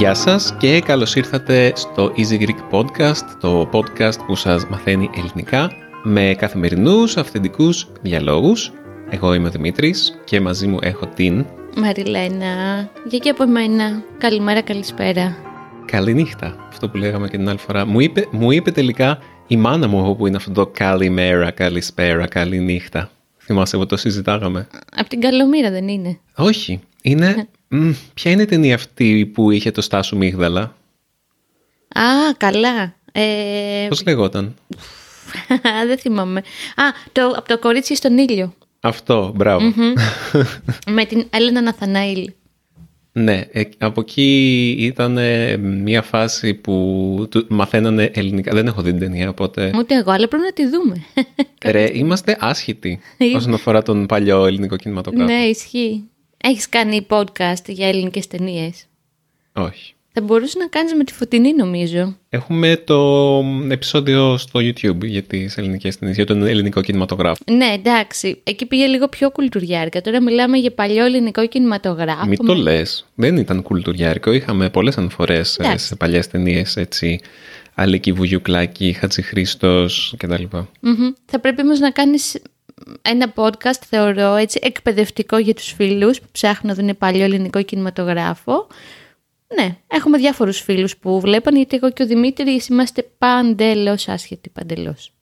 Γεια σας και καλώς ήρθατε στο Easy Greek Podcast, το podcast που σας μαθαίνει ελληνικά με καθημερινούς αυθεντικούς διαλόγους. Εγώ είμαι ο Δημήτρης και μαζί μου έχω την... Μαριλένα, για και από εμένα. Καλημέρα, καλησπέρα. Καληνύχτα, αυτό που λέγαμε και την άλλη φορά. Μου είπε, μου είπε τελικά η μάνα μου όπου είναι αυτό το καλημέρα, καλησπέρα, καληνύχτα. Θυμάσαι που το συζητάγαμε; Από την καλομήρα δεν είναι. Όχι, είναι... μ, ποια είναι η ταινία αυτή που είχε το Στάσου Μίγδαλα. Α, καλά. Ε, Πώς λεγόταν. δεν θυμάμαι. Α, το, από το κορίτσι στον ήλιο. Αυτό, μπράβο. με την Έλενα Ναθαναήλ. Ναι, ε, από εκεί ήταν ε, μια φάση που του, μαθαίνανε ελληνικά. Δεν έχω δει την ταινία, οπότε... Ούτε εγώ, αλλά πρέπει να τη δούμε. Ρε, είμαστε άσχετοι Είναι. όσον αφορά τον παλιό ελληνικό κινηματογράφο. ναι, ισχύει. Έχεις κάνει podcast για ελληνικές ταινίες; Όχι. Θα μπορούσες να κάνεις με τη φωτεινή νομίζω. Έχουμε το επεισόδιο στο YouTube για τις ελληνικές ταινίες, για τον ελληνικό κινηματογράφο. Ναι, εντάξει. Εκεί πήγε λίγο πιο κουλτουριάρικα. Τώρα μιλάμε για παλιό ελληνικό κινηματογράφο. Μην το λες, δεν ήταν κουλτουριάρικο. Είχαμε πολλές αναφορές ε, Εντάξει. σε παλιές ταινίες, έτσι. Αλίκη Βουγιουκλάκη, Χατζη Χρήστος κτλ. Μμμ. Θα πρέπει όμως να κάνεις ένα podcast, θεωρώ, έτσι, εκπαιδευτικό για τους φίλους που ψάχνουν να δουν παλιό ελληνικό κινηματογράφο. Ναι, έχουμε διάφορους φίλους που βλέπαν, γιατί εγώ και ο Δημήτρης είμαστε παντελώς άσχετοι, παντελώς.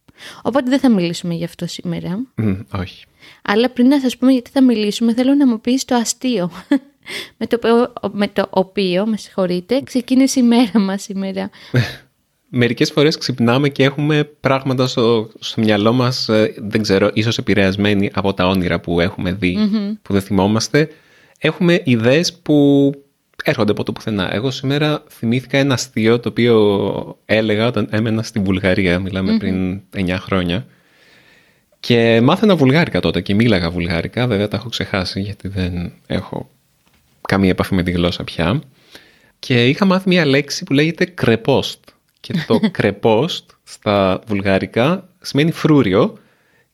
Οπότε δεν θα μιλήσουμε γι' αυτό σήμερα. Μμ, όχι. Αλλά πριν να σας πούμε γιατί θα μιλήσουμε, θέλω να μου πεις το αστείο. με, το, οποίο- με το οποίο, με συγχωρείτε, ξεκίνησε η μέρα μας σήμερα. Μερικές φορές ξυπνάμε και έχουμε πράγματα στο, στο μυαλό μας, ε, δεν ξέρω, ίσως επηρεασμένοι από τα όνειρα που έχουμε δει, που δεν θυμόμαστε. Έχουμε ιδέες που έρχονται από το πουθενά. Εγώ σήμερα θυμήθηκα ένα αστείο το οποίο έλεγα όταν έμενα στη Βουλγαρία, μιλάμε πριν 9 χρόνια. Και μάθαινα βουλγάρικα τότε και μίλαγα βουλγάρικα, βέβαια τα έχω ξεχάσει γιατί δεν έχω καμία επαφή με τη γλώσσα πια. Και είχα μάθει μια λέξη που λέγεται κρεπόστ. Και το κρεπόστ στα βουλγάρικα σημαίνει φρούριο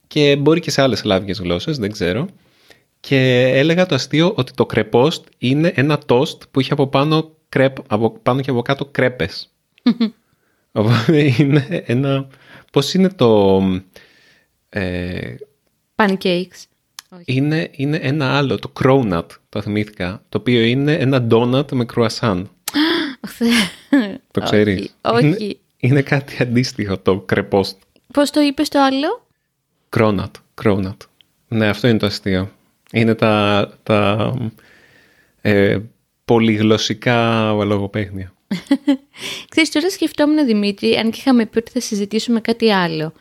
και μπορεί και σε άλλες σλάβικες γλώσσες, δεν ξέρω. Και έλεγα το αστείο ότι το κρεπόστ είναι ένα τόστ που είχε από πάνω, κρέπ, από πάνω και από κάτω κρέπες. Οπότε είναι ένα... Πώς είναι το... Ε, Pancakes. Όχι. είναι, είναι ένα άλλο, το cronut, το θυμήθηκα, το οποίο είναι ένα donut με κρουασάν. Το ξέρεις. Όχι. Είναι, όχι. είναι κάτι αντίστοιχο το κρεπόστ. Πώς το είπες το άλλο; Cronut, cronut. Ναι, αυτό είναι το αστείο. Είναι τα, τα ε, πολυγλωσσικά λογοπαίγνια. Ξέρεις, τώρα σκεφτόμουν, Δημήτρη, αν και είχαμε πει ότι θα συζητήσουμε κάτι άλλο.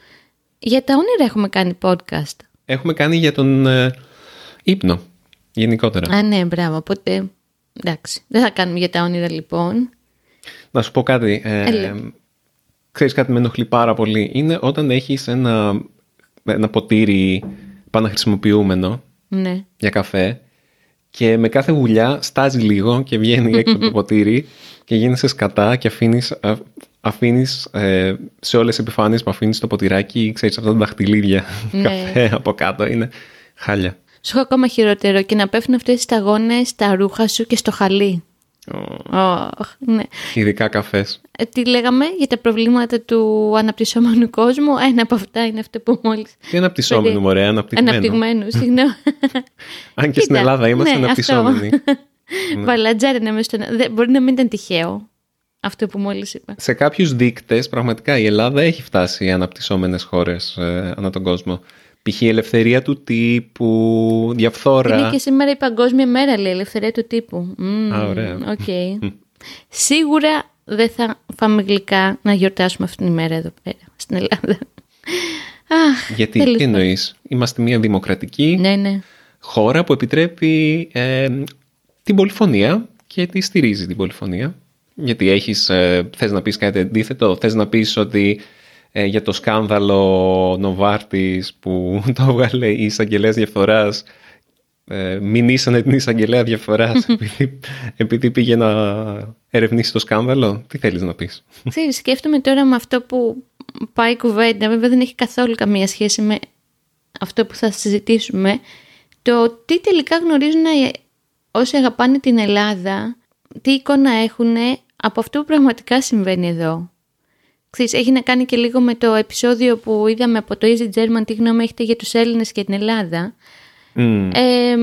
Για τα όνειρα έχουμε κάνει podcast. Έχουμε κάνει για τον ε, ύπνο, γενικότερα. Α, ναι, μπράβο. Οπότε, εντάξει. Δεν θα κάνουμε για τα όνειρα, λοιπόν. Να σου πω κάτι. Ε, Έλα. ξέρεις κάτι με ενοχλεί πάρα πολύ; Είναι όταν έχεις ένα, ένα ποτήρι επαναχρησιμοποιούμενο Ναι. για καφέ και με κάθε γουλιά στάζει λίγο και βγαίνει έξω από το ποτήρι και γίνεσαι σκατά και αφήνεις, α- αφήνεις ε, σε όλες τις επιφάνειες που αφήνεις το ποτηράκι, ξέρεις αυτά τα δαχτυλίδια Ναι. καφέ από κάτω, είναι χάλια. Σου έχω ακόμα χειρότερο και να πέφτουν αυτές τις σταγόνες στα ρούχα σου και στο χαλί. Ω, Ωχ, ναι. ειδικά καφές. Ε, Τι λέγαμε για τα προβλήματα του αναπτυσσόμενου κόσμου; Ένα από αυτά είναι αυτό που μόλις... Τι αναπτυσσόμενο, μωρέ, αναπτυγμένο. Αναπτυγμένους, συγγνώμη. Αν και στην Κοίτα, Ελλάδα είμαστε ναι, αναπτυσσόμενοι. Βαλατζάρι να μέσα στον... δεν- Μπορεί να μην ήταν τυχαίο αυτό που μόλις είπα. Σε κάποιους δείκτες, πραγματικά η Ελλάδα έχει φτάσει αναπτυσσόμενες χώρες ε, ανά τον κόσμο. Π.χ. η ελευθερία του τύπου, διαφθορά. Είναι και σήμερα η Παγκόσμια Μέρα, λέει, ελευθερία του τύπου. Μμμ, Α, ωραία. οκ. Σίγουρα δεν θα φάμε γλυκά να γιορτάσουμε αυτήν την ημέρα εδώ πέρα, στην Ελλάδα. Αχ, Γιατί, τέλος τι πάντων. εννοείς, είμαστε μια δημοκρατική Ναι, ναι. χώρα που επιτρέπει ε, την πολυφωνία και τη στηρίζει την πολυφωνία. Γιατί έχεις, ε, θες να πεις κάτι αντίθετο, θες να πεις ότι ε, για το σκάνδαλο Νοβάρτης που το έβγαλε η εισαγγελέας διαφθοράς ε, μηνύσανε την εισαγγελέα διαφορά επειδή, επειδή πήγε να ερευνήσει το σκάνδαλο. Τι θέλεις να πεις; Ξέρεις, σκέφτομαι τώρα με αυτό που πάει η κουβέντα. Βέβαια δεν έχει καθόλου καμία σχέση με αυτό που θα συζητήσουμε. Το τι τελικά γνωρίζουν όσοι αγαπάνε την Ελλάδα, τι εικόνα έχουν από αυτό που πραγματικά συμβαίνει εδώ. Ξέρεις, έχει να κάνει και λίγο με το επεισόδιο που είδαμε από το Easy German τι γνώμη έχετε για τους Έλληνες και την Ελλάδα. Mm. Ε,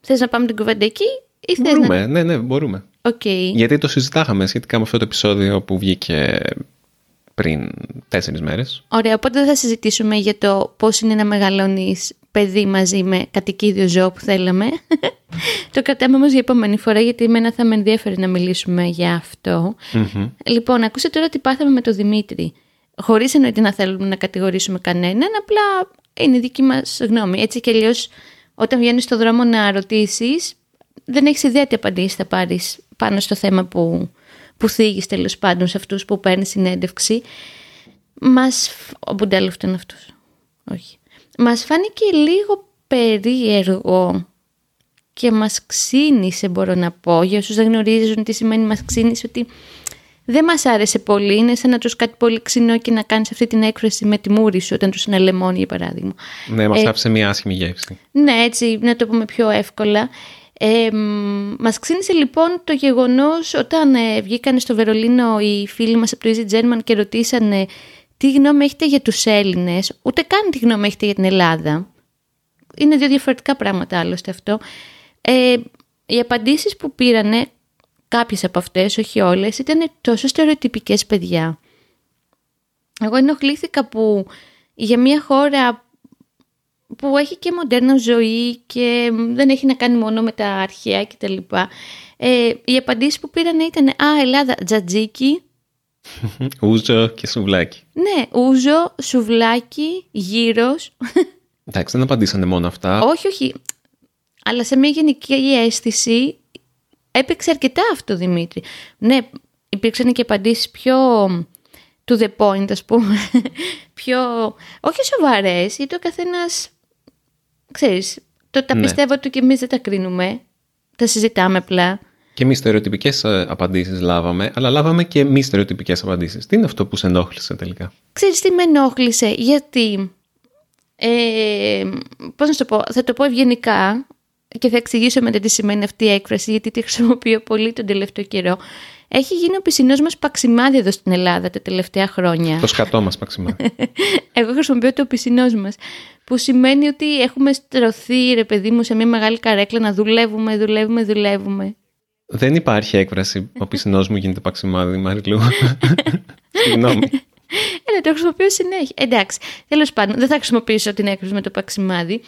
θες να πάμε την κουβέντα εκεί ή θες μπορούμε, να... ναι, ναι, μπορούμε. Okay. Γιατί το συζητάγαμε σχετικά με αυτό το επεισόδιο που βγήκε πριν τέσσερις μέρες. Ωραία, οπότε δεν θα συζητήσουμε για το πώς είναι να μεγαλώνεις παιδί μαζί με κατοικίδιο ζώο που θέλαμε. το κρατάμε όμως για επόμενη φορά γιατί εμένα θα με ενδιαφέρει να μιλήσουμε για αυτό. Mm-hmm. Λοιπόν, ακούσε τώρα τι πάθαμε με τον Δημήτρη. Χωρίς εννοείται να θέλουμε να κατηγορήσουμε κανέναν, απλά είναι η δική μας γνώμη. Έτσι και αλλιώς όταν βγαίνεις στο δρόμο να ρωτήσεις, δεν έχεις ιδέα τι απαντήσεις θα πάρεις πάνω στο θέμα που, που θίγεις τέλος πάντων σε αυτούς που παίρνεις συνέντευξη. Μας... Ο Μπουντέλοφ είναι αυτός. Όχι. Μας φάνηκε λίγο περίεργο και μας ξύνησε μπορώ να πω. Για όσους δεν γνωρίζουν τι σημαίνει μας ξύνησε ότι δεν μας άρεσε πολύ. Είναι σαν να τους κάτι πολύ ξινό και να κάνεις αυτή την έκφραση με τη μούρη σου όταν τους είναι λεμόνι για παράδειγμα. Ναι, μας ε, άφησε μια άσχημη γεύση. Ναι, έτσι να το πούμε πιο εύκολα. Ε, μας ξύνησε λοιπόν το γεγονός όταν ε, βγήκαν στο Βερολίνο οι φίλοι μας από το Easy German και ρωτήσανε τι γνώμη έχετε για τους Έλληνες, ούτε καν τι γνώμη έχετε για την Ελλάδα. Είναι δύο διαφορετικά πράγματα άλλωστε αυτό. Ε, οι απαντήσεις που πήρανε, κάποιες από αυτές, όχι όλες, ήταν τόσο στερεοτυπικές παιδιά. Εγώ ενοχλήθηκα που για μια χώρα που έχει και μοντέρνα ζωή και δεν έχει να κάνει μόνο με τα αρχαία κτλ. Ε, οι απαντήσεις που πήραν ήταν «Α, Ελλάδα, τζατζίκι, ούζο και σουβλάκι. Ναι, ούζο, σουβλάκι, γύρος. Εντάξει, δεν απαντήσανε μόνο αυτά. όχι, όχι. Αλλά σε μια γενική αίσθηση έπαιξε αρκετά αυτό, Δημήτρη. Ναι, υπήρξαν και απαντήσεις πιο to the point, ας πούμε. πιο, όχι σοβαρές, γιατί ο καθένας, ξέρεις, το, τα ναι. πιστεύω του και εμείς δεν τα κρίνουμε. Τα συζητάμε απλά. Και μη στερεοτυπικές ε, απαντήσεις λάβαμε, αλλά λάβαμε και μη στερεοτυπικές απαντήσεις. Τι είναι αυτό που σε ενόχλησε τελικά; Ξέρεις τι με ενόχλησε, γιατί. Ε, Πώς να σου το πω, θα το πω ευγενικά και θα εξηγήσω μετά τι σημαίνει αυτή η έκφραση, γιατί τη χρησιμοποιώ πολύ τον τελευταίο καιρό. Έχει γίνει ο πισινός μας παξιμάδι εδώ στην Ελλάδα τα τελευταία χρόνια. Το σκατό μας παξιμάδι. Εγώ χρησιμοποιώ το πισινός μας. Που σημαίνει ότι έχουμε στρωθεί, ρε παιδί μου, σε μια μεγάλη καρέκλα να δουλεύουμε, δουλεύουμε, δουλεύουμε. Δεν υπάρχει έκφραση «Ο πισινός μου γίνεται παξιμάδι, Μαριλού». Συγγνώμη. Έλα, το χρησιμοποιώ συνέχεια. Εντάξει, τέλος πάντων, δεν θα χρησιμοποιήσω την έκφραση με το παξιμάδι.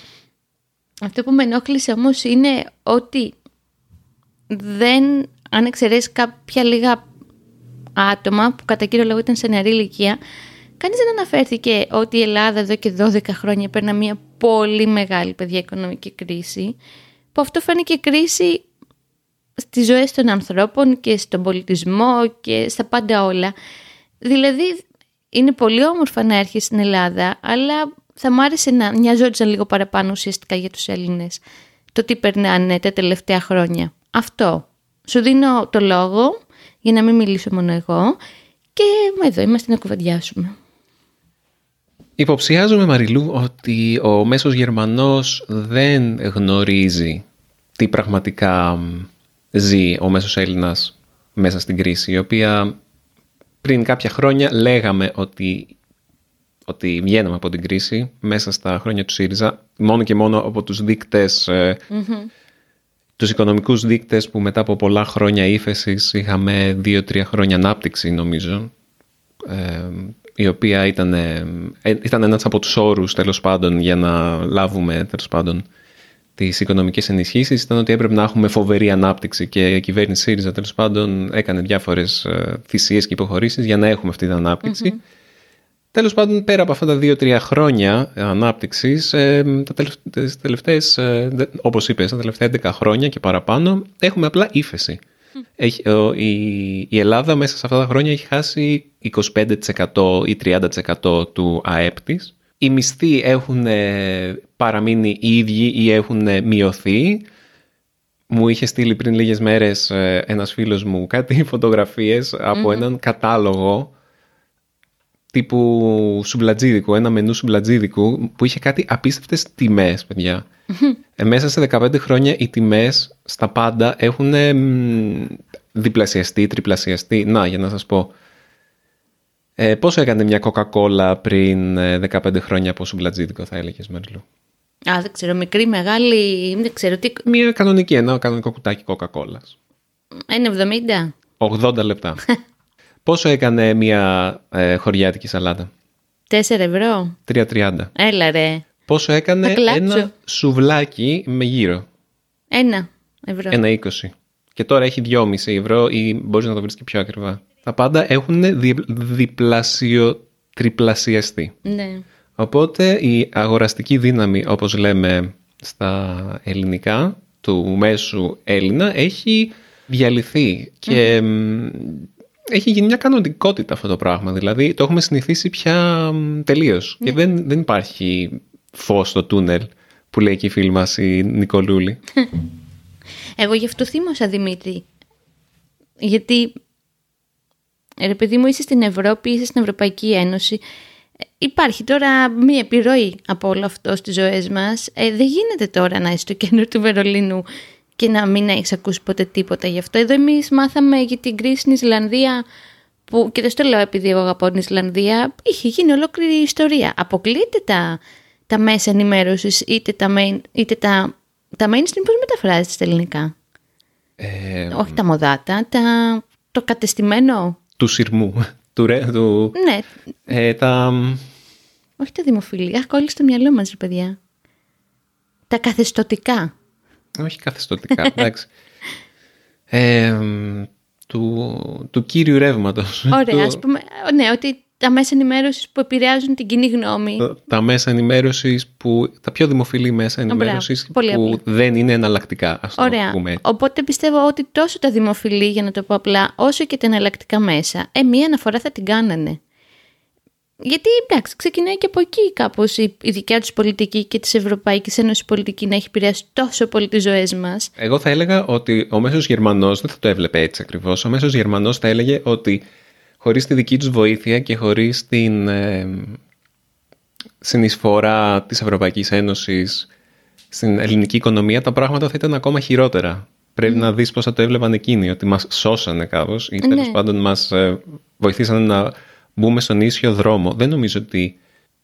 Αυτό που με ενόχλησε όμως είναι ότι δεν, αν εξαιρέσεις κάποια λίγα άτομα που κατά κύριο λόγο ήταν σε νεαρή ηλικία, κανείς δεν αναφέρθηκε ότι η Ελλάδα εδώ και 12 χρόνια παίρνει μια πολύ μεγάλη παιδιά οικονομική κρίση, που αυτό φαίνεται κρίση στις ζωές των ανθρώπων και στον πολιτισμό και στα πάντα όλα. Δηλαδή είναι πολύ όμορφα να έρχεσαι στην Ελλάδα, αλλά θα μ' άρεσε να νοιαζόντουσαν λίγο παραπάνω ουσιαστικά για τους Έλληνες το τι περνάνε τα τελευταία χρόνια. Αυτό. Σου δίνω το λόγο για να μην μιλήσω μόνο εγώ και εδώ είμαστε να κουβεντιάσουμε. Υποψιάζομαι Μαριλού ότι ο μέσος Γερμανός δεν γνωρίζει τι πραγματικά ζει ο μέσος Έλληνας μέσα στην κρίση, η οποία πριν κάποια χρόνια λέγαμε ότι, ότι βγαίναμε από την κρίση μέσα στα χρόνια του ΣΥΡΙΖΑ, μόνο και μόνο από τους δείκτες, mm-hmm. τους οικονομικούς δείκτες που μετά από πολλά χρόνια ύφεσης είχαμε δύο-τρία χρόνια ανάπτυξη νομίζω, ε, η οποία ήταν, ε, ήταν ένας από τους όρους τέλος πάντων για να λάβουμε τέλος πάντων τις οικονομικές ενισχύσεις ήταν ότι έπρεπε να έχουμε φοβερή ανάπτυξη και η κυβέρνηση ΣΥΡΙΖΑ τέλος πάντων έκανε διάφορες θυσίες και υποχωρήσεις για να έχουμε αυτή την ανάπτυξη. Mm-hmm. Τέλος πάντων, πέρα από αυτά τα δύο-τρία χρόνια ανάπτυξης, ε, τα τελευταίες, ε, όπως είπες, τα τελευταία 11 χρόνια και παραπάνω, έχουμε απλά ύφεση. Έχει, η, η Ελλάδα μέσα σε αυτά τα χρόνια έχει χάσει 25% ή 30% του ΑΕΠ της οι μισθοί έχουν ε, παραμείνει οι ίδιοι ή έχουν ε, μειωθεί. Μου είχε στείλει πριν λίγες μέρες ε, ένας φίλος μου κάτι φωτογραφίες από έναν κατάλογο τύπου σουμπλατζίδικου, ένα μενού σουμπλατζίδικου που είχε κάτι απίστευτες τιμές, παιδιά. Ε, μέσα σε 15 χρόνια οι τιμές στα πάντα έχουν ε, μ, διπλασιαστεί, τριπλασιαστεί. Να, για να σας πω. Ε, πόσο έκανε μια Coca-Cola πριν ε, 15 χρόνια από σουμπλατζίδικο θα έλεγες Μερλού. Α, δεν ξέρω, μικρή, μεγάλη, δεν ξέρω τι. Μια κανονική, ένα κανονικό κουτάκι Coca-Cola. 1,70. 80 λεπτά. πόσο έκανε μια ε, χωριάτικη σαλάτα; 4 ευρώ. 3,30. Έλα ρε. Πόσο έκανε Θα κλάψω. ένα σουβλάκι με γύρο; Ένα ευρώ. Ένα 20. Και τώρα έχει 2,5 ευρώ ή μπορείς να το βρεις και πιο ακριβά; Τα πάντα έχουν δι, διπλασιο τριπλασιαστεί. Ναι. Οπότε η αγοραστική δύναμη, όπως λέμε στα ελληνικά, του μέσου Έλληνα, έχει διαλυθεί και μ, έχει γίνει μια κανονικότητα αυτό το πράγμα. Δηλαδή το έχουμε συνηθίσει πια μ, τελείως. Και δεν, δεν υπάρχει φως στο τούνελ που λέει και η φίλη μας η Νικολούλη. Εγώ γι' αυτό θύμωσα Δημήτρη. Γιατί, ρε παιδί μου, είσαι στην Ευρώπη, είσαι στην Ευρωπαϊκή Ένωση. Ε, Υπάρχει τώρα μία επιρροή από όλο αυτό στις ζωές μας. Ε, δεν γίνεται τώρα να είσαι στο κέντρο του Βερολίνου και να μην έχεις ακούσει ποτέ τίποτα γι' αυτό. Εδώ εμείς μάθαμε για την κρίση στην Ισλανδία που, και δεν στο λέω επειδή εγώ αγαπώ την Ισλανδία, είχε γίνει ολόκληρη ιστορία. Αποκλείεται τα, τα μέσα ενημέρωσης είτε τα, main, είτε τα, τα mainstream πώς μεταφράζεται στα ελληνικά; Ε, Όχι τα μοδάτα, τα, το κατεστημένο. Του σειρμού. Του, ρε, του, Ναι, ε, τα, όχι τα δημοφιλή. Αχ, κόλλησε στο μυαλό μας, ρε παιδιά. Τα καθεστωτικά. όχι καθεστωτικά, εντάξει. Ε, του, του κύριου ρεύματος. Ωραία, ας πούμε, ναι, ότι τα μέσα ενημέρωσης που επηρεάζουν την κοινή γνώμη. τα μέσα ενημέρωσης που. τα πιο δημοφιλή μέσα ενημέρωσης πολύ που απλή. δεν είναι εναλλακτικά, ας το Ωραία. πούμε. έτσι. Οπότε πιστεύω ότι τόσο τα δημοφιλή, για να το πω απλά, όσο και τα εναλλακτικά μέσα, ε, μία αναφορά θα την κάνανε. Γιατί εντάξει, ξεκινάει και από εκεί κάπως η, η δικιά τους πολιτική και της Ευρωπαϊκής Ένωσης πολιτική να έχει επηρεάσει τόσο πολύ τις ζωές μας. Εγώ θα έλεγα ότι ο μέσος Γερμανός δεν θα το έβλεπε έτσι ακριβώς. Ο μέσος Γερμανός θα έλεγε ότι χωρίς τη δική τους βοήθεια και χωρίς την ε, συνεισφορά της Ευρωπαϊκής Ένωσης στην ελληνική οικονομία τα πράγματα θα ήταν ακόμα χειρότερα. Πρέπει να δεις πώς θα το έβλεπαν εκείνοι, ότι μας σώσανε κάπως ή τέλος Ναι. πάντων μας ε, βοηθήσανε να μπούμε στον ίσιο δρόμο. Δεν νομίζω ότι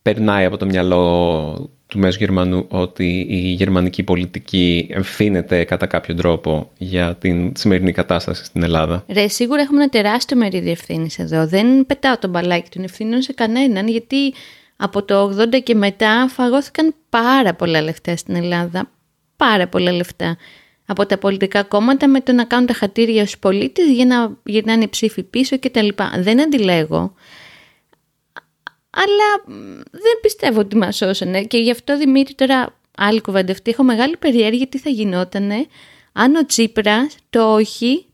περνάει από το μυαλό του Μέσου Γερμανού ότι η γερμανική πολιτική ευθύνεται κατά κάποιο τρόπο για την σημερινή κατάσταση στην Ελλάδα. Ρε, σίγουρα έχουμε ένα τεράστιο μερίδιο ευθύνης εδώ. Δεν πετάω τον μπαλάκι των ευθύνων σε κανέναν, γιατί από το 80 και μετά φαγώθηκαν πάρα πολλά λεφτά στην Ελλάδα. Πάρα πολλά λεφτά. Από τα πολιτικά κόμματα με το να κάνουν τα χατήρια στους πολίτες για να γυρνάνε οι ψήφοι πίσω κτλ. Δεν αντιλέγω. Αλλά μ, δεν πιστεύω ότι μας σώσανε και γι' αυτό Δημήτρη τώρα άλλη κουβέντα αυτή έχω μεγάλη περιέργεια τι θα γινότανε αν ο Τσίπρας το όχι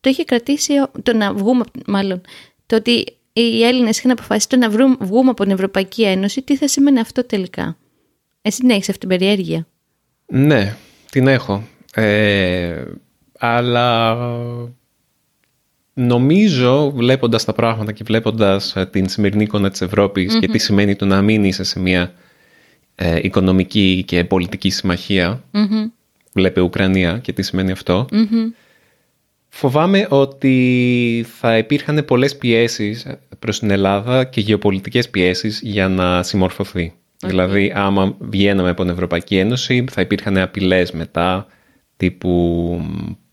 το είχε κρατήσει ο- το να βγούμε μάλλον το ότι οι Έλληνες είχαν αποφασίσει το να βρούμε, βγούμε από την Ευρωπαϊκή Ένωση τι θα σημαίνει αυτό τελικά; Εσύ την έχεις αυτή την περιέργεια; Ναι, την έχω. Ε, αλλά νομίζω βλέποντας τα πράγματα και βλέποντας ε, την σημερινή εικόνα της ευρωπης και τι σημαίνει το να μην είσαι σε μια ε, οικονομική και πολιτική συμμαχία, βλέπε Ουκρανία και τι σημαίνει αυτό, φοβάμαι ότι θα υπήρχαν πολλές πιέσεις προς την Ελλάδα και γεωπολιτικές πιέσεις για να συμμορφωθεί. Δηλαδή, άμα βγαίναμε από την Ευρωπαϊκή Ένωση, θα υπήρχαν απειλές μετά, τύπου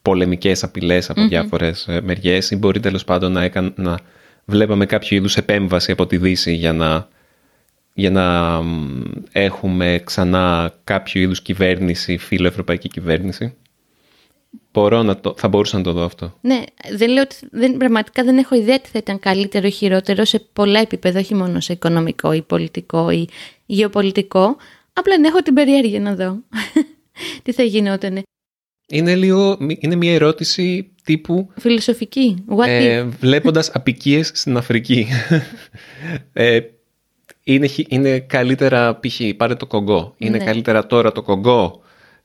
πολεμικές απειλές από διάφορες ε, μεριές ή μπορεί τέλος πάντων να, έκαν, να βλέπαμε κάποιο είδους επέμβαση από τη Δύση για να, για να μ, έχουμε ξανά κάποιο είδους κυβέρνηση, φιλοευρωπαϊκή κυβέρνηση. Μπορώ να το, θα μπορούσα να το δω αυτό. Ναι, δεν λέω ότι δεν, πραγματικά δεν έχω ιδέα τι θα ήταν καλύτερο ή χειρότερο σε πολλά επίπεδα, όχι μόνο σε οικονομικό ή πολιτικό ή γεωπολιτικό. Απλά να έχω την περιέργεια να δω τι θα γινότανε. Είναι λίγο, είναι μια ερώτηση τύπου Φιλοσοφική. What if? ε, βλέποντας απικίες στην Αφρική. ε, είναι, είναι καλύτερα π.χ. πάρε το κογκό. Είναι Ναι. καλύτερα τώρα το κογκό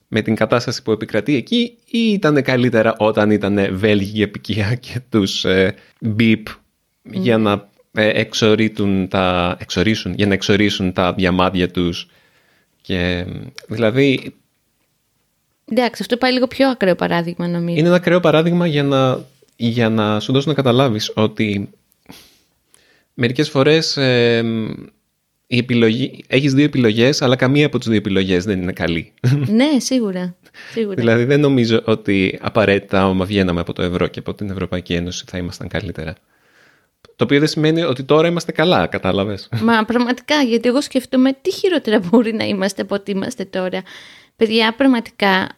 με την κατάσταση που επικρατεί εκεί ή ήταν καλύτερα όταν ήταν Βέλγοι επικία και τους ε, μπιπ για να ε, εξορίτουν τα, εξορίσουν, για να εξορίσουν τα διαμάντια τους και δηλαδή Εντάξει, αυτό πάει λίγο πιο ακραίο παράδειγμα νομίζω. είναι ένα ακραίο παράδειγμα για να, για να σου δώσω να καταλάβεις ότι μερικές φορές ε, η επιλογή, έχεις δύο επιλογές αλλά καμία από τις δύο επιλογές δεν είναι καλή. ναι, σίγουρα. σίγουρα. δηλαδή δεν νομίζω ότι απαραίτητα άμα βγαίναμε από το ευρώ και από την Ευρωπαϊκή Ένωση θα ήμασταν καλύτερα. Το οποίο δεν σημαίνει ότι τώρα είμαστε καλά, κατάλαβες. Μα πραγματικά, γιατί εγώ σκεφτόμαι τι χειρότερα μπορεί να είμαστε από ό,τι είμαστε τώρα. Παιδιά, πραγματικά,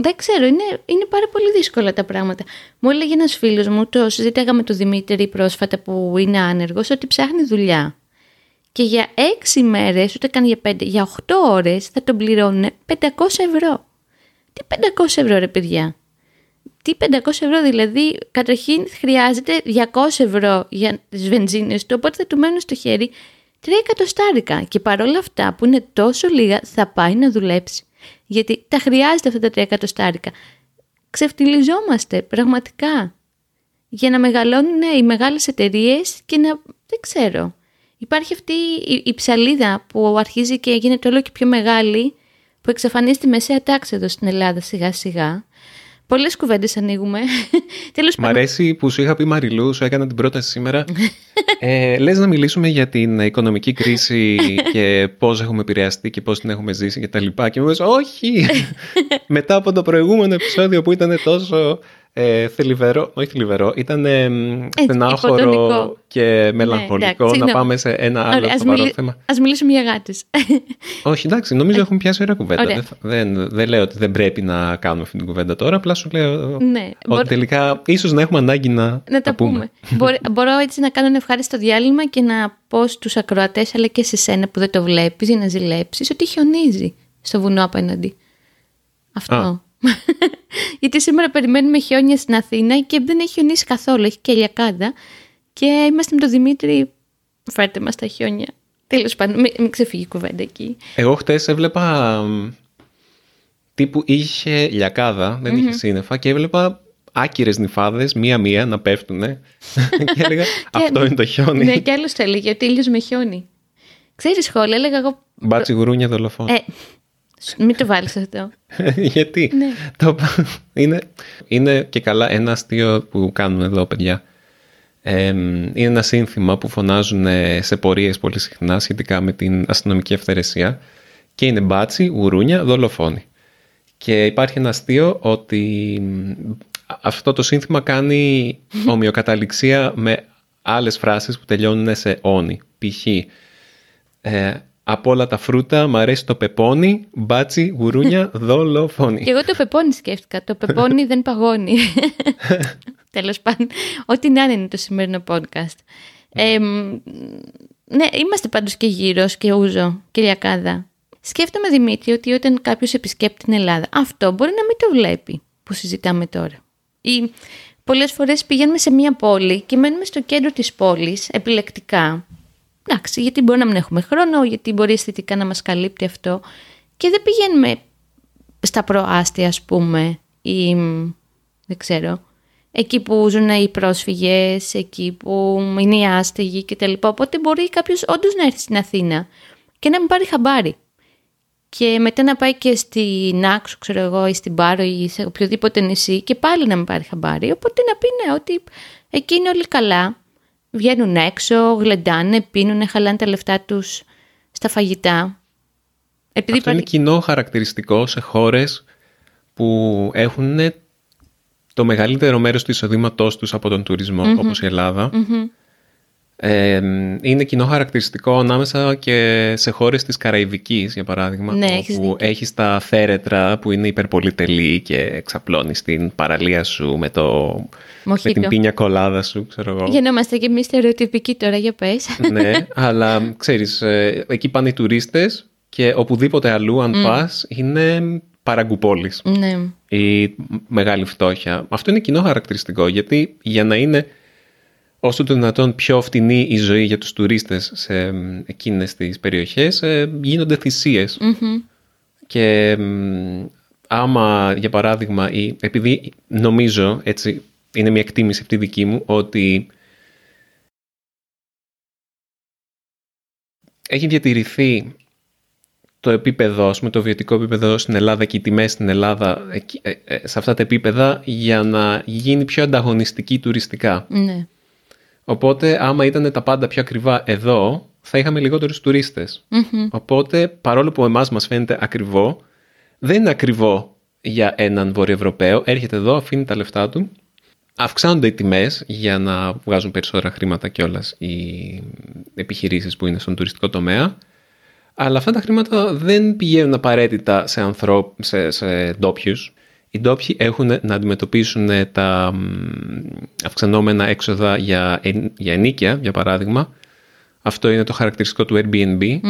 δεν ξέρω, είναι, είναι πάρα πολύ δύσκολα τα πράγματα. Μου έλεγε ένας φίλος μου, το συζήταγα με τον Δημήτρη πρόσφατα που είναι άνεργος, ότι ψάχνει δουλειά. Και για έξι μέρες, ούτε καν για πέντε, για οχτώ ώρες θα τον πληρώνουν 500 ευρώ. Τι 500 ευρώ ρε παιδιά; Τι 500 ευρώ δηλαδή, καταρχήν χρειάζεται 200 ευρώ για τις βενζίνες του, οπότε θα του μένουν στο χέρι 3 εκατοστάρικα. Και παρόλα αυτά που είναι τόσο λίγα θα πάει να δουλέψει. Γιατί τα χρειάζεται αυτά τα 3 εκατοστάρικα. Ξεφτυλιζόμαστε πραγματικά. Για να μεγαλώνουν οι μεγάλες εταιρείες και να... δεν ξέρω. Υπάρχει αυτή η, η ψαλίδα που αρχίζει και γίνεται όλο και πιο μεγάλη που εξαφανίζει τη μεσαία τάξη εδώ στην Ελλάδα σιγά σιγά. Πολλές κουβέντες ανοίγουμε. Τέλος Μ' αρέσει που σου είχα πει Μαριλού, σου έκανα την πρόταση σήμερα. ε, λες να μιλήσουμε για την οικονομική κρίση και πώς έχουμε επηρεαστεί και πώς την έχουμε ζήσει και τα λοιπά. Και μου είπες, όχι! Μετά από το προηγούμενο επεισόδιο που ήταν τόσο ε, θλιβερό, όχι θλιβερό, ήταν ε, στενάχωρο υποτονικό. και μελαγχολικό εντάξει, να συγγνώμη. πάμε σε ένα άλλο Ωραία, ας, σοβαρό μιλ- θέμα. ας μιλήσουμε για γάτες. Όχι, εντάξει, νομίζω έχουμε πιάσει ωραία κουβέντα. Ωραία. Δεν, θα- δεν, δεν λέω ότι δεν πρέπει να κάνουμε αυτή την κουβέντα τώρα, απλά σου λέω ναι, ότι μπορώ, τελικά ίσως να έχουμε ανάγκη να, να τα πούμε. Μπορώ, μπορώ έτσι να κάνω ένα ευχάριστο διάλειμμα και να πω στους ακροατές αλλά και σε σένα που δεν το βλέπεις για να ζηλέψεις ότι χιονίζει στο βουνό απέναντι. Αυτό. Α. Γιατί σήμερα περιμένουμε χιόνια στην Αθήνα και δεν έχει χιονίσει καθόλου, έχει και ηλιακάδα και είμαστε με τον Δημήτρη, φέρτε μας τα χιόνια. Τέλος πάντων, μην, μην ξεφύγει η κουβέντα εκεί. Εγώ χτες έβλεπα μ, τύπου είχε λιακάδα, δεν είχε σύννεφα και έβλεπα άκυρες νυφάδες μία-μία να πέφτουνε και έλεγα αυτό είναι το χιόνι. Ναι, και άλλος το έλεγε, ότι ήλιος με χιόνι. Ξέρεις σχόλια, έλεγα εγώ, Μπάτσι γουρούνια δολοφόνο. ε, σ- μην το βάλεις αυτό. Γιατί; Ναι. το, είναι, είναι και καλά ένα αστείο που κάνουν εδώ παιδιά. Ε, είναι ένα σύνθημα που φωνάζουν ε, σε πορείες πολύ συχνά σχετικά με την αστυνομική αυθαιρεσία και είναι μπάτσι, γουρούνια, δολοφόνοι. Και υπάρχει ένα αστείο ότι μ, αυτό το σύνθημα κάνει ομοιοκαταληξία με άλλες φράσεις που τελειώνουν σε όνι. Π.χ. Ε, από όλα τα φρούτα μ' αρέσει το πεπόνι, μπάτσι, γουρούνια, δολοφόνη. Και εγώ το πεπόνι σκέφτηκα. Το πεπόνι δεν παγώνει. Τέλος πάντων, ό,τι να είναι είναι το σημερινό podcast. Ε, μ, ναι, είμαστε πάντως και γύρω και ούζο και λιακάδα. Σκέφτομαι, Δημήτρη, ότι όταν κάποιος επισκέπτει την Ελλάδα, αυτό μπορεί να μην το βλέπει που συζητάμε τώρα. Ή πολλές φορές πηγαίνουμε σε μια πόλη και μένουμε στο κέντρο της πόλης επιλεκτικά. Εντάξει, γιατί μπορεί να μην έχουμε χρόνο, γιατί μπορεί αισθητικά να μας καλύπτει αυτό. Και δεν πηγαίνουμε στα προάστια, ας πούμε, ή μ, δεν ξέρω, εκεί που ζουν οι πρόσφυγες, εκεί που είναι οι άστεγοι κτλ. Οπότε μπορεί κάποιος όντως να έρθει στην Αθήνα και να μην πάρει χαμπάρι. Και μετά να πάει και στην Άξο, ξέρω εγώ, ή στην Πάρο ή σε οποιοδήποτε νησί και πάλι να μην πάρει χαμπάρι. Οπότε να πει ναι, ότι εκεί είναι όλοι καλά. Βγαίνουν έξω, γλεντάνε, πίνουν, χαλάνε τα λεφτά τους στα φαγητά. Επειδή Αυτό είναι κοινό χαρακτηριστικό σε χώρες που έχουν το μεγαλύτερο μέρος του εισοδήματός τους από τον τουρισμό, όπως η ελλαδα Ε, είναι κοινό χαρακτηριστικό ανάμεσα και σε χώρες της Καραϊβικής, για παράδειγμα, Ναι, έχεις όπου δίκιο. έχεις τα θέρετρα που είναι υπερπολιτελή και εξαπλώνεις την παραλία σου με, το, με Μοχίτο. την πίνια κολάδα σου, ξέρω εγώ. Γεννόμαστε και εμείς στερεοτυπικοί τώρα, για πες. ναι, αλλά ξέρεις, ε, εκεί πάνε οι τουρίστες και οπουδήποτε αλλού αν πας είναι παραγκουπόλεις όσο το δυνατόν πιο φτηνή η ζωή για τους τουρίστες σε εκείνες τις περιοχές, ε, γίνονται θυσίες. Και άμα, για παράδειγμα, ή, επειδή νομίζω, έτσι είναι μια εκτίμηση αυτή δική μου, ότι έχει διατηρηθεί το επίπεδο, με το βιωτικό επίπεδο στην Ελλάδα και οι τιμές στην Ελλάδα ε, ε, σε αυτά τα επίπεδα για να γίνει πιο ανταγωνιστική τουριστικά. Ναι. Οπότε άμα ήταν τα πάντα πιο ακριβά εδώ, θα είχαμε λιγότερους Οπότε παρόλο που εμάς μας φαίνεται ακριβό, δεν είναι ακριβό για έναν Βορειοευρωπαίο. Έρχεται εδώ, αφήνει τα λεφτά του, αυξάνονται οι τιμές για να βγάζουν περισσότερα χρήματα κιόλας οι επιχειρήσεις που είναι στον τουριστικό τομέα. Αλλά αυτά τα χρήματα δεν πηγαίνουν απαραίτητα σε, ανθρώπ, σε, σε ντόπιους. Οι ντόπιοι έχουν να αντιμετωπίσουν τα αυξανόμενα έξοδα για, για ενίκεια, για παράδειγμα. Αυτό είναι το χαρακτηριστικό του Airbnb,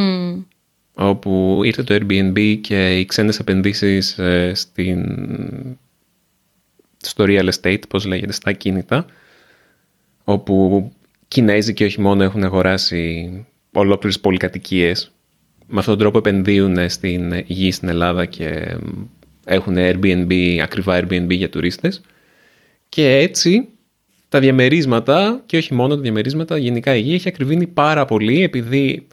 όπου ήρθε το Airbnb και οι ξένες επενδύσεις ε, στην, στο real estate, πώς λέγεται, στα ακίνητα, όπου Κινέζοι και όχι μόνο έχουν αγοράσει ολόκληρες πολυκατοικίες με αυτόν τον τρόπο επενδύουν στην γη στην Ελλάδα και έχουν Airbnb, ακριβά Airbnb για τουρίστες και έτσι τα διαμερίσματα και όχι μόνο τα διαμερίσματα, γενικά η γη έχει ακριβήνει πάρα πολύ επειδή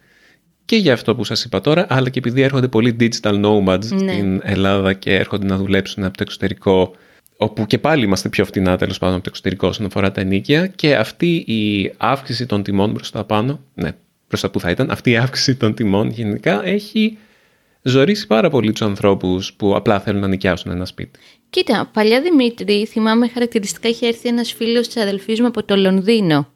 και για αυτό που σας είπα τώρα, αλλά και επειδή έρχονται πολλοί digital nomads ναι. στην Ελλάδα και έρχονται να δουλέψουν από το εξωτερικό όπου και πάλι είμαστε πιο φτηνά τέλος πάντων από το εξωτερικό όσον αφορά τα ενίκια και αυτή η αύξηση των τιμών προς τα πάνω, ναι, προς τα που θα ήταν, αυτή η αύξηση των τιμών γενικά έχει ζωρίσει πάρα πολύ τους ανθρώπους που απλά θέλουν να νοικιάσουν ένα σπίτι. Κοίτα, παλιά Δημήτρη, θυμάμαι χαρακτηριστικά είχε έρθει ένας φίλος της αδελφής μου από το Λονδίνο.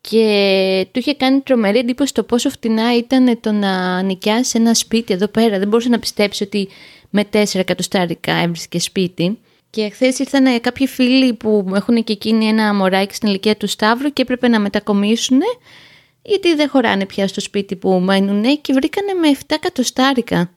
Και του είχε κάνει τρομερή εντύπωση το πόσο φτηνά ήταν το να νοικιάσει ένα σπίτι εδώ πέρα. Δεν μπορούσε να πιστέψει ότι με 4 εκατοστάρικα έβρισκε σπίτι. Και χθες ήρθαν κάποιοι φίλοι που έχουν και εκείνοι ένα μωράκι στην ηλικία του Σταύρου και έπρεπε να μετακομίσουν γιατί δεν χωράνε πια στο σπίτι που μένουν και βρήκανε με 7 εκατοστάρικα.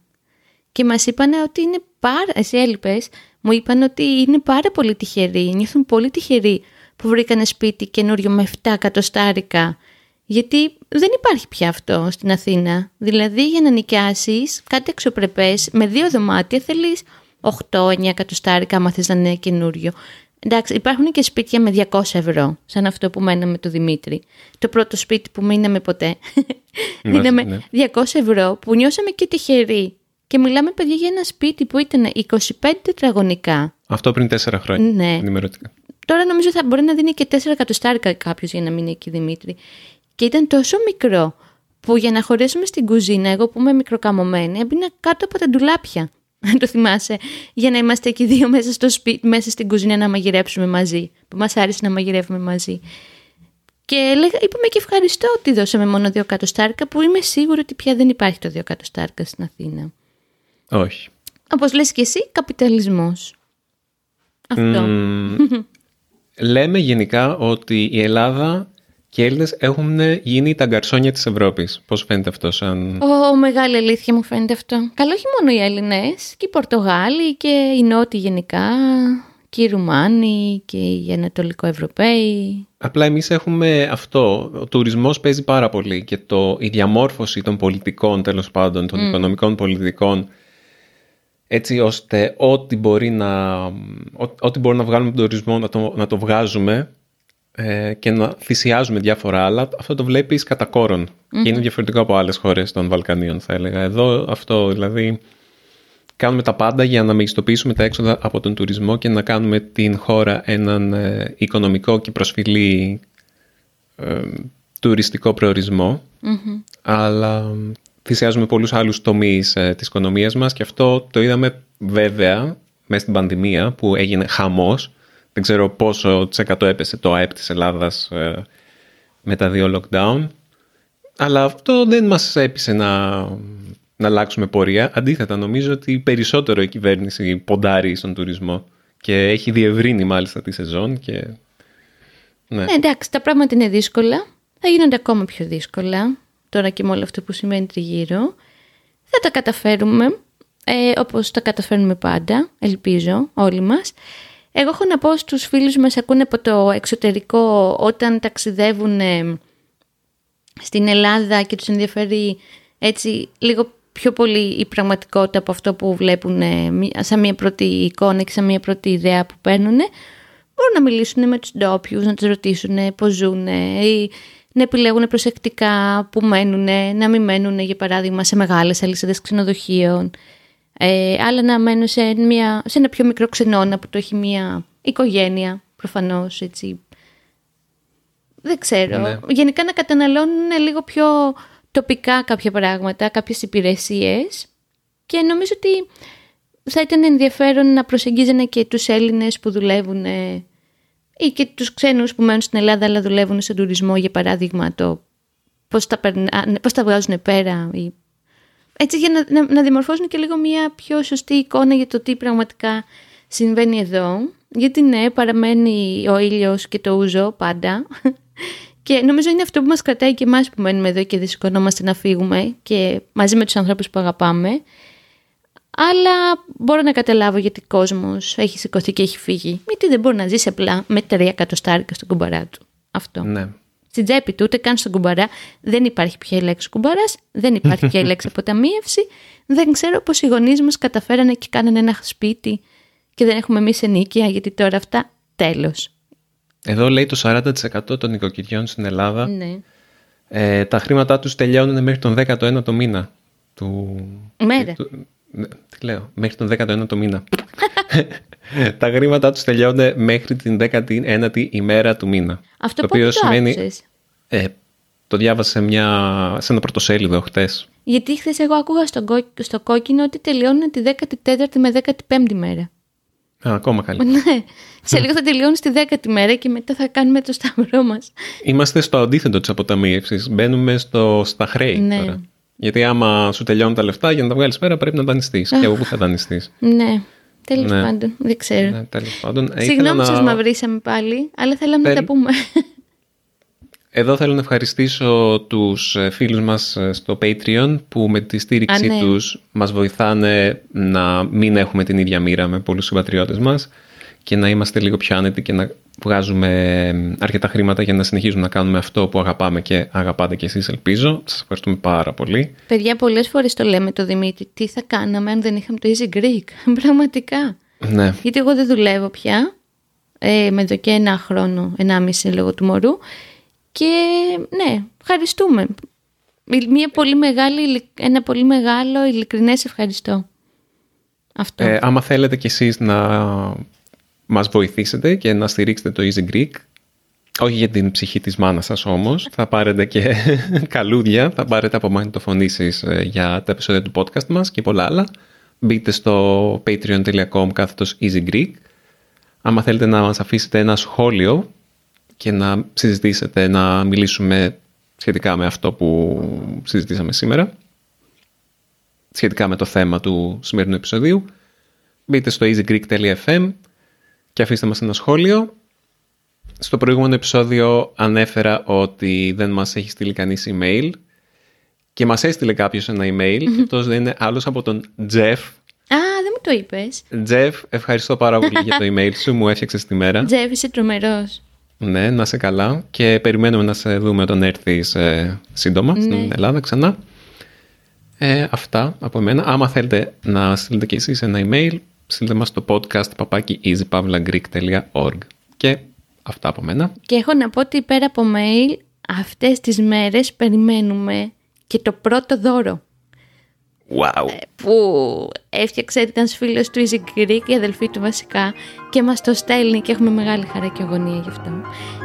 Και μας είπαν ότι είναι πάρα, εσύ έλειπες, μου είπαν ότι είναι πάρα πολύ τυχεροί, νιώθουν πολύ τυχεροί που βρήκανε σπίτι καινούριο με 7 εκατοστάρικα. Γιατί δεν υπάρχει πια αυτό στην Αθήνα. Δηλαδή για να νοικιάσεις κάτι εξωπρεπές με δύο δωμάτια θέλεις 8-9 εκατοστάρικα άμα θες να είναι καινούριο. Εντάξει, υπάρχουν και σπίτια με 200 ευρώ, σαν αυτό που μέναμε το Δημήτρη. Το πρώτο σπίτι που μείναμε ποτέ. Μείναμε ναι. 200 ευρώ που νιώσαμε και τυχεροί. Και μιλάμε, παιδιά, για ένα σπίτι που ήταν 25 τετραγωνικά. Αυτό πριν 4 χρόνια. Ναι. Ενημερωτικά. Τώρα νομίζω θα μπορεί να δίνει και 4 εκατοστάρικα κάποιος για να μείνει εκεί, Δημήτρη. Και ήταν τόσο μικρό που για να χωρέσουμε στην κουζίνα, εγώ που είμαι μικροκαμωμένη, έμπαινα κάτω από τα ντουλάπια. Αν το θυμάσαι, για να είμαστε εκεί δύο μέσα, στο σπίτι, μέσα στην κουζίνα να μαγειρέψουμε μαζί, που μας άρεσε να μαγειρεύουμε μαζί. Και λέγα, είπαμε και ευχαριστώ ότι δώσαμε μόνο δύο κατοστάρκα, που είμαι σίγουρη ότι πια δεν υπάρχει το δύο κατοστάρκα στην Αθήνα. Όχι. Όπως λες και εσύ, καπιταλισμός. Αυτό. λέμε γενικά ότι η Ελλάδα και οι Έλληνες έχουν γίνει τα γκαρσόνια της Ευρώπης. Πώς φαίνεται αυτό, σαν. Ω, μεγάλη αλήθεια μου φαίνεται αυτό. Καλό, όχι μόνο οι Έλληνες, και οι Πορτογάλοι και οι Νότιοι γενικά, και οι Ρουμάνοι και οι Ανατολικοευρωπαίοι. Απλά εμείς έχουμε αυτό. Ο τουρισμός παίζει πάρα πολύ και το, η διαμόρφωση των πολιτικών, τέλος πάντων, των οικονομικών πολιτικών, έτσι ώστε ό,τι μπορεί να, ό,τι μπορεί να βγάλουμε τον τουρισμό να το, να το βγάζουμε ε, και να θυσιάζουμε διάφορα άλλα, αυτό το βλέπεις κατά κόρον. Και είναι διαφορετικό από άλλες χώρες των Βαλκανίων θα έλεγα. Εδώ αυτό δηλαδή κάνουμε τα πάντα για να μεγιστοποιήσουμε τα έξοδα από τον τουρισμό και να κάνουμε την χώρα έναν ε, οικονομικό και προσφυλή ε, τουριστικό Αλλά θυσιάζουμε πολλούς άλλους τομείς ε, της οικονομίας μας και αυτό το είδαμε βέβαια μέσα στην πανδημία που έγινε χαμός δεν ξέρω πόσο της εκατό έπεσε το ΑΕΠ της Ελλάδας ε, με τα δύο lockdown. Αλλά αυτό δεν μας έπεισε να, να αλλάξουμε πορεία. Αντίθετα, νομίζω ότι περισσότερο η κυβέρνηση ποντάρει στον τουρισμό και έχει διευρύνει μάλιστα τη σεζόν. Και... Ναι. ναι, εντάξει, τα πράγματα είναι δύσκολα. Θα γίνονται ακόμα πιο δύσκολα τώρα και με όλο αυτό που σημαίνει τριγύρω. Θα τα καταφέρουμε, ε, όπως τα καταφέρνουμε πάντα, ελπίζω όλοι μας. Εγώ έχω να πω στους φίλους που μας ακούνε από το εξωτερικό όταν ταξιδεύουν ε, στην Ελλάδα και τους ενδιαφέρει έτσι λίγο πιο πολύ η πραγματικότητα από αυτό που βλέπουν ε, σαν μια πρώτη εικόνα και σαν μια πρώτη ιδέα που παίρνουν μπορούν να μιλήσουν με τους ντόπιους, να τους ρωτήσουν πώς ζουν ή να επιλέγουν προσεκτικά που μένουν, να μην μένουν για παράδειγμα σε μεγάλες αλυσίδες ξενοδοχείων ε, άλλα να μένουν σε, μια, σε ένα πιο μικρό ξενώνα που το έχει μια οικογένεια προφανώς έτσι. Δεν ξέρω. Ναι. Γενικά να καταναλώνουν λίγο πιο τοπικά κάποια πράγματα, κάποιες υπηρεσίες και νομίζω ότι θα ήταν ενδιαφέρον να προσεγγίζανε και τους Έλληνες που δουλεύουν ή και τους ξένους που μένουν στην Ελλάδα αλλά δουλεύουν στον τουρισμό για παράδειγμα το πώς τα, πώς τα βγάζουν πέρα ή... έτσι για να, να, να δημορφώσουν και λίγο μια πιο σωστή εικόνα για το τι πραγματικά συμβαίνει εδώ γιατί ναι παραμένει ο ήλιος και το ούζο πάντα και νομίζω είναι αυτό που μας κρατάει και εμάς που μένουμε εδώ και δεν σηκωνόμαστε να φύγουμε και μαζί με τους ανθρώπους που αγαπάμε αλλά μπορώ να καταλάβω γιατί ο κόσμος έχει σηκωθεί και έχει φύγει. Γιατί δεν μπορεί να ζήσει απλά με τρία εκατοστάρικα στον κουμπαρά του. Αυτό. Ναι. Στην τσέπη του, ούτε καν στον κουμπαρά, δεν υπάρχει πια η λέξη κουμπαράς, δεν υπάρχει πια η λέξη αποταμίευση. Δεν ξέρω πώς οι γονείς μας καταφέρανε και κάνανε ένα σπίτι και δεν έχουμε εμείς ενίκεια, γιατί τώρα αυτά τέλος. Εδώ λέει το 40% των νοικοκυριών στην Ελλάδα. Ναι. Ε, τα χρήματά τους τελειώνουν μέχρι τον 19ο μήνα. Του... Μέρα. Ναι, τι λέω, μέχρι τον 19ο μήνα. τα χρήματά τους τελειώνουν μέχρι την 19η ημέρα του μήνα. Αυτό το οποίο σημαίνει. Ε, το διάβασα σε, μια, σε ένα πρωτοσέλιδο χτες. Γιατί χθες εγώ ακούγα στο, στο κόκκινο ότι τελειώνουν τη 14η με 15η μέρα. Α, ακόμα καλύτερα. ναι. Σε λίγο θα τελειώνει στη 10η μέρα και μετά θα κάνουμε το σταυρό μας. Είμαστε στο αντίθετο της αποταμίευσης. Μπαίνουμε στο, στα χρέη ναι. τώρα. Γιατί άμα σου τελειώνουν τα λεφτά για να τα βγάλεις πέρα πρέπει να δανειστείς. Και εγώ που θα δανειστείς. Ναι. Τέλος ναι. πάντων, δεν ξέρω. Ναι, τέλος πάντων. Συγγνώμη που να... σας μαυρίσαμε πάλι, αλλά θέλαμε να τα πούμε. Εδώ θέλω να ευχαριστήσω τους ε, φίλους μας ε, στο Patreon που με τη στήριξή Α, ναι. τους μας βοηθάνε να μην έχουμε την ίδια μοίρα με πολλούς συμπατριώτες μας και να είμαστε λίγο πιο άνετοι και να βγάζουμε αρκετά χρήματα για να συνεχίζουμε να κάνουμε αυτό που αγαπάμε και αγαπάτε και εσείς ελπίζω. Σας ευχαριστούμε πάρα πολύ. Παιδιά, πολλές φορές το λέμε το Δημήτρη, τι θα κάναμε αν δεν είχαμε το Easy Greek, πραγματικά. Ναι. Γιατί εγώ δεν δουλεύω πια, ε, με εδώ και ένα χρόνο, ενάμιση λόγω του μωρού και ναι, ευχαριστούμε. Μια πολύ μεγάλη, ένα πολύ μεγάλο ειλικρινές ευχαριστώ. Αυτό. Ε, άμα θέλετε κι εσείς να μας βοηθήσετε και να στηρίξετε το Easy Greek. Όχι για την ψυχή της μάνας σας όμως. Θα πάρετε και καλούδια, θα πάρετε απομαγνητοφωνήσεις ε, για τα επεισόδια του podcast μας και πολλά άλλα. Μπείτε στο patreon.com κάθετος Easy Greek. Άμα θέλετε να μας αφήσετε ένα σχόλιο και να συζητήσετε, να μιλήσουμε σχετικά με αυτό που συζητήσαμε σήμερα, σχετικά με το θέμα του σημερινού επεισοδίου, μπείτε στο easygreek.fm και αφήστε μας ένα σχόλιο. Στο προηγούμενο επεισόδιο ανέφερα ότι δεν μας έχει στείλει κανείς email και μας έστειλε κάποιος ένα email και αυτός δεν είναι άλλος από τον Jeff. Α, δεν μου το είπες. Jeff, ευχαριστώ πάρα πολύ για το email σου, μου έφτιαξες τη μέρα. Jeff, είσαι τρομερός. Ναι, να είσαι καλά και περιμένουμε να σε δούμε όταν έρθεις ε, σύντομα ναι. στην Ελλάδα ξανά. Ε, αυτά από μένα. Άμα θέλετε να στείλετε και εσείς ένα email, στείλτε μας το podcast παπάκι easypavlagreek.org και αυτά από μένα. Και έχω να πω ότι πέρα από mail αυτές τις μέρες περιμένουμε και το πρώτο δώρο. Wow. Ε, που έφτιαξε ήταν φίλος του Easy Greek, η αδελφή του βασικά, και μας το στέλνει και έχουμε μεγάλη χαρά και αγωνία γι' αυτό.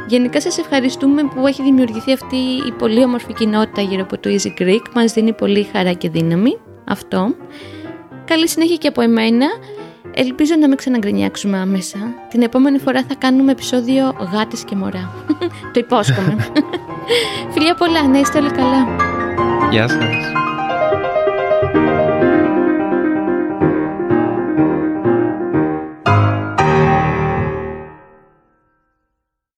Γενικά σας ευχαριστούμε που έχει δημιουργηθεί αυτή η πολύ όμορφη κοινότητα γύρω από το Easy Greek. Μας δίνει πολύ χαρά και δύναμη αυτό. Καλή συνέχεια και από εμένα. Ελπίζω να μην ξαναγκρινιάξουμε άμεσα. Την επόμενη φορά θα κάνουμε επεισόδιο γάτες και μωρά. Το υπόσχομαι. Φιλιά πολλά, να είστε όλοι καλά. Γεια σας.